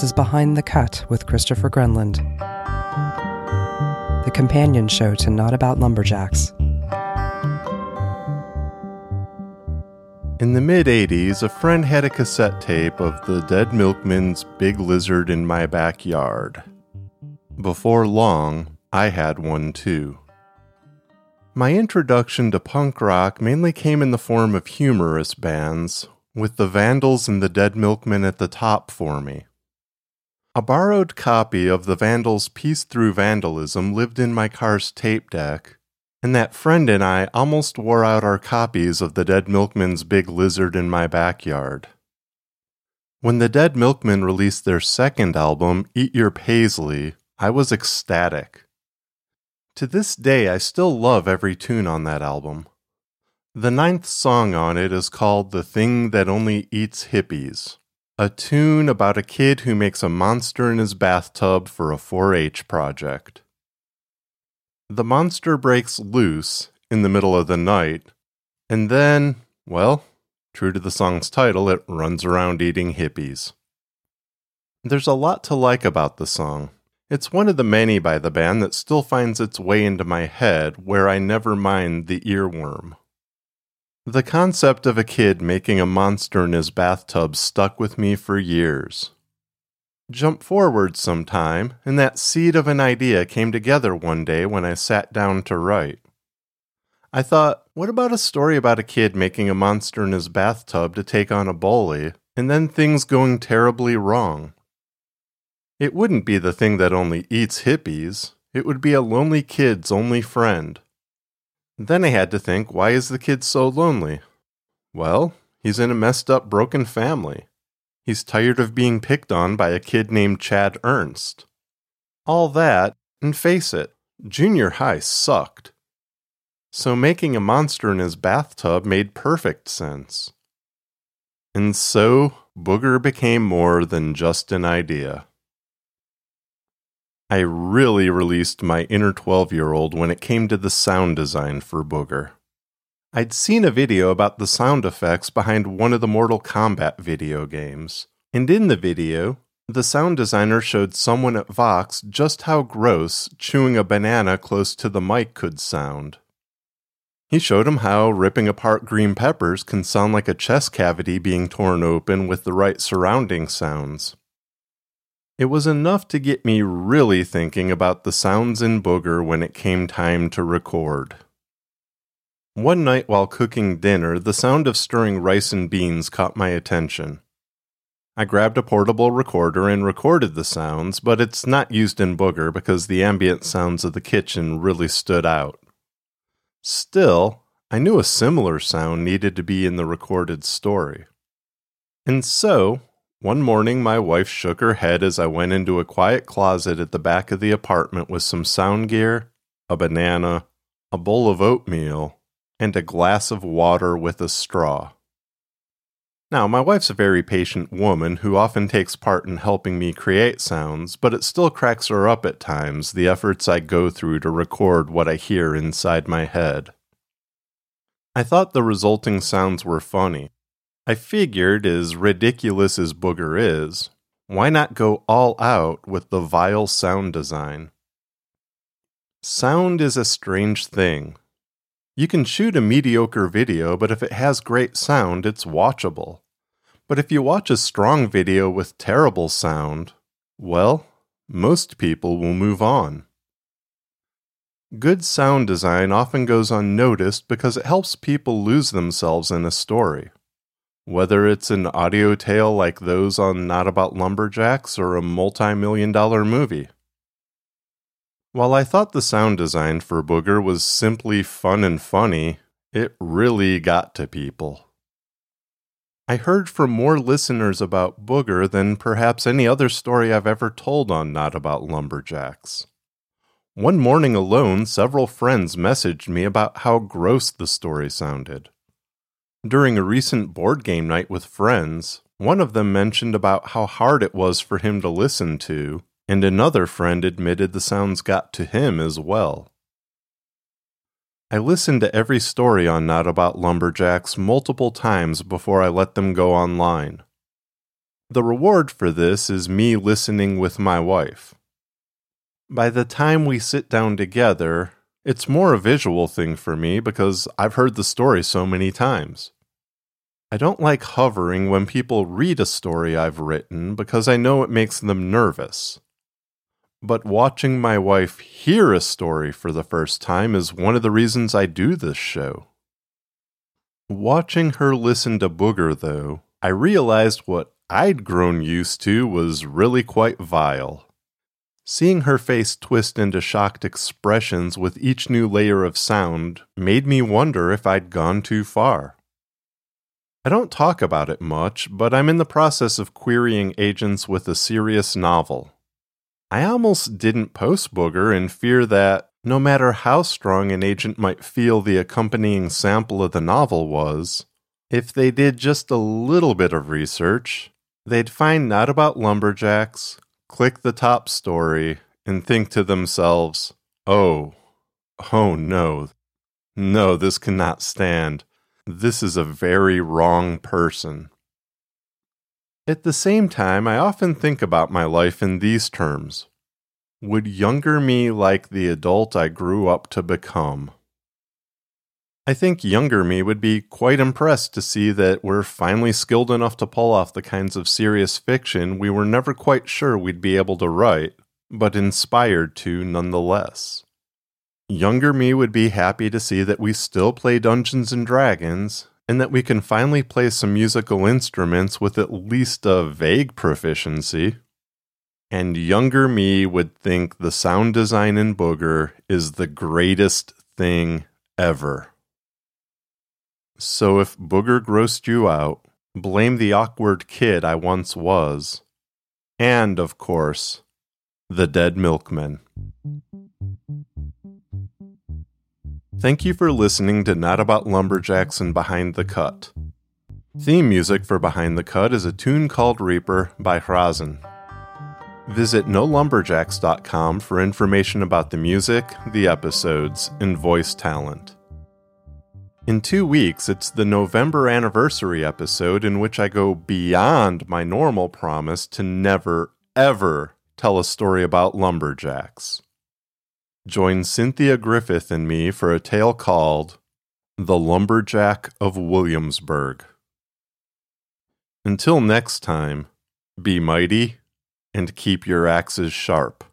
This is Behind the Cut with Christopher Grenland, the companion show to Not About Lumberjacks. In the mid 80s, a friend had a cassette tape of the Dead Milkmen's Big Lizard in My Backyard. Before long, I had one too. My introduction to punk rock mainly came in the form of humorous bands, with the Vandals and the Dead Milkmen at the top for me. A borrowed copy of the Vandals' Peace Through Vandalism lived in my car's tape deck, and that friend and I almost wore out our copies of the Dead Milkmen's Big Lizard in My Backyard. When the Dead Milkmen released their second album, Eat Your Paisley, I was ecstatic. To this day, I still love every tune on that album. The ninth song on it is called The Thing That Only Eats Hippies a tune about a kid who makes a monster in his bathtub for a 4 H project. The monster breaks loose in the middle of the night, and then, well, true to the song's title, it runs around eating hippies. There's a lot to like about the song. It's one of the many by the band that still finds its way into my head where I never mind the earworm. The concept of a kid making a monster in his bathtub stuck with me for years. Jump forward some time, and that seed of an idea came together one day when I sat down to write. I thought, what about a story about a kid making a monster in his bathtub to take on a bully, and then things going terribly wrong? It wouldn't be the thing that only eats hippies, it would be a lonely kid's only friend then I had to think, why is the kid so lonely? Well, he's in a messed up, broken family. He's tired of being picked on by a kid named Chad Ernst. All that, and face it, junior high sucked. So making a monster in his bathtub made perfect sense. And so, Booger became more than just an idea. I really released my inner 12 year old when it came to the sound design for Booger. I'd seen a video about the sound effects behind one of the Mortal Kombat video games, and in the video, the sound designer showed someone at Vox just how gross chewing a banana close to the mic could sound. He showed him how ripping apart green peppers can sound like a chest cavity being torn open with the right surrounding sounds. It was enough to get me really thinking about the sounds in Booger when it came time to record. One night while cooking dinner, the sound of stirring rice and beans caught my attention. I grabbed a portable recorder and recorded the sounds, but it's not used in Booger because the ambient sounds of the kitchen really stood out. Still, I knew a similar sound needed to be in the recorded story. And so, one morning, my wife shook her head as I went into a quiet closet at the back of the apartment with some sound gear, a banana, a bowl of oatmeal, and a glass of water with a straw. Now, my wife's a very patient woman who often takes part in helping me create sounds, but it still cracks her up at times the efforts I go through to record what I hear inside my head. I thought the resulting sounds were funny, I figured, as ridiculous as Booger is, why not go all out with the vile sound design? Sound is a strange thing. You can shoot a mediocre video, but if it has great sound, it's watchable. But if you watch a strong video with terrible sound, well, most people will move on. Good sound design often goes unnoticed because it helps people lose themselves in a story whether it's an audio tale like those on Not About Lumberjacks or a multi million dollar movie. While I thought the sound design for Booger was simply fun and funny, it really got to people. I heard from more listeners about Booger than perhaps any other story I've ever told on Not About Lumberjacks. One morning alone, several friends messaged me about how gross the story sounded. During a recent board game night with friends, one of them mentioned about how hard it was for him to listen to, and another friend admitted the sounds got to him as well. I listened to every story on Not About Lumberjacks multiple times before I let them go online. The reward for this is me listening with my wife. By the time we sit down together, it's more a visual thing for me because I've heard the story so many times. I don't like hovering when people read a story I've written because I know it makes them nervous. But watching my wife hear a story for the first time is one of the reasons I do this show. Watching her listen to Booger, though, I realized what I'd grown used to was really quite vile. Seeing her face twist into shocked expressions with each new layer of sound made me wonder if I'd gone too far. I don't talk about it much, but I'm in the process of querying agents with a serious novel. I almost didn't post Booger in fear that, no matter how strong an agent might feel the accompanying sample of the novel was, if they did just a little bit of research, they'd find Not About Lumberjacks, click the top story, and think to themselves, oh, oh no, no, this cannot stand. This is a very wrong person. At the same time, I often think about my life in these terms. Would younger me like the adult I grew up to become? I think younger me would be quite impressed to see that we're finally skilled enough to pull off the kinds of serious fiction we were never quite sure we'd be able to write, but inspired to nonetheless. Younger me would be happy to see that we still play Dungeons and Dragons, and that we can finally play some musical instruments with at least a vague proficiency. And younger me would think the sound design in Booger is the greatest thing ever. So if Booger grossed you out, blame the awkward kid I once was. And, of course, the Dead Milkmen. Thank you for listening to Not About Lumberjacks and Behind the Cut. Theme music for Behind the Cut is a tune called Reaper by Hrazen. Visit nolumberjacks.com for information about the music, the episodes, and voice talent. In two weeks, it's the November anniversary episode in which I go beyond my normal promise to never, ever tell a story about lumberjacks. Join Cynthia Griffith and me for a tale called The Lumberjack of Williamsburg. Until next time, be mighty and keep your axes sharp.